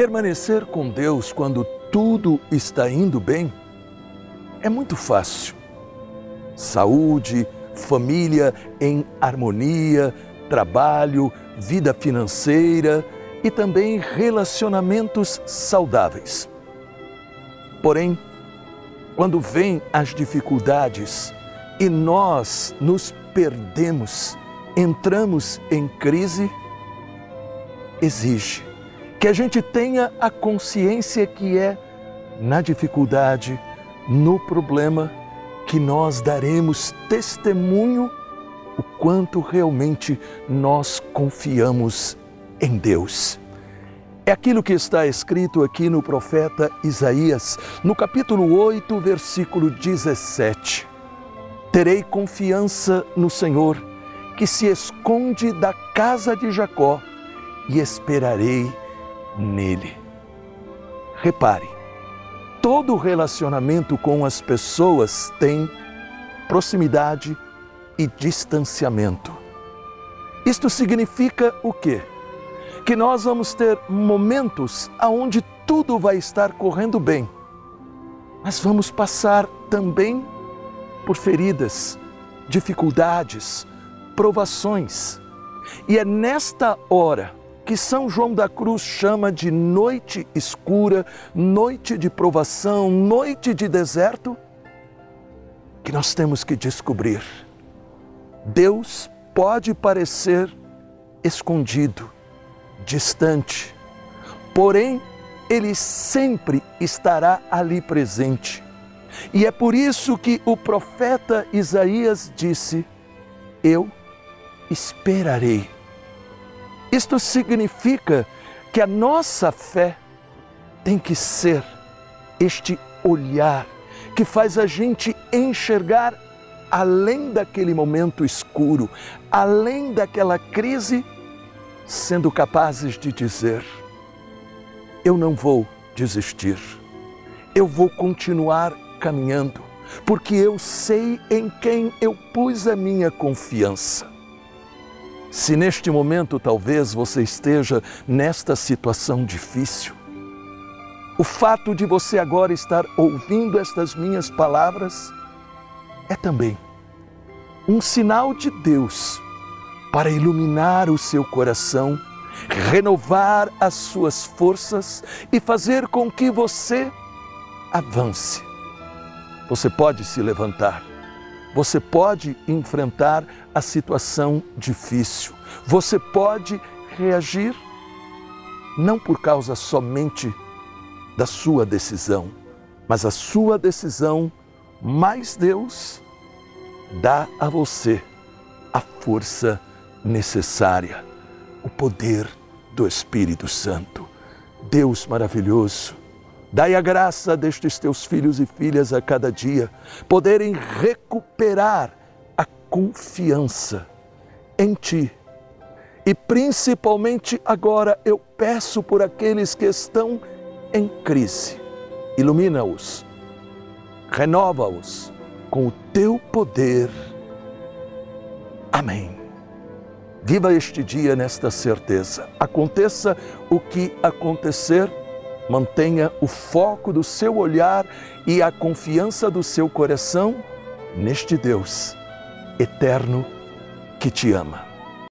Permanecer com Deus quando tudo está indo bem é muito fácil. Saúde, família em harmonia, trabalho, vida financeira e também relacionamentos saudáveis. Porém, quando vêm as dificuldades e nós nos perdemos, entramos em crise, exige que a gente tenha a consciência que é na dificuldade, no problema, que nós daremos testemunho o quanto realmente nós confiamos em Deus. É aquilo que está escrito aqui no profeta Isaías, no capítulo 8, versículo 17. Terei confiança no Senhor, que se esconde da casa de Jacó, e esperarei nele. Repare, todo relacionamento com as pessoas tem proximidade e distanciamento. Isto significa o quê? Que nós vamos ter momentos onde tudo vai estar correndo bem, mas vamos passar também por feridas, dificuldades, provações. E é nesta hora que São João da Cruz chama de noite escura, noite de provação, noite de deserto, que nós temos que descobrir. Deus pode parecer escondido, distante, porém, Ele sempre estará ali presente. E é por isso que o profeta Isaías disse: Eu esperarei isto significa que a nossa fé tem que ser este olhar que faz a gente enxergar além daquele momento escuro, além daquela crise, sendo capazes de dizer: Eu não vou desistir, eu vou continuar caminhando, porque eu sei em quem eu pus a minha confiança. Se neste momento talvez você esteja nesta situação difícil, o fato de você agora estar ouvindo estas minhas palavras é também um sinal de Deus para iluminar o seu coração, renovar as suas forças e fazer com que você avance. Você pode se levantar você pode enfrentar a situação difícil. Você pode reagir não por causa somente da sua decisão, mas a sua decisão mais Deus dá a você a força necessária, o poder do Espírito Santo. Deus maravilhoso, Dai a graça destes teus filhos e filhas a cada dia poderem recuperar a confiança em Ti. E principalmente agora eu peço por aqueles que estão em crise. Ilumina-os, renova-os com o Teu poder. Amém. Viva este dia nesta certeza. Aconteça o que acontecer, mantenha o foco do seu olhar e a confiança do seu coração neste Deus eterno que te ama.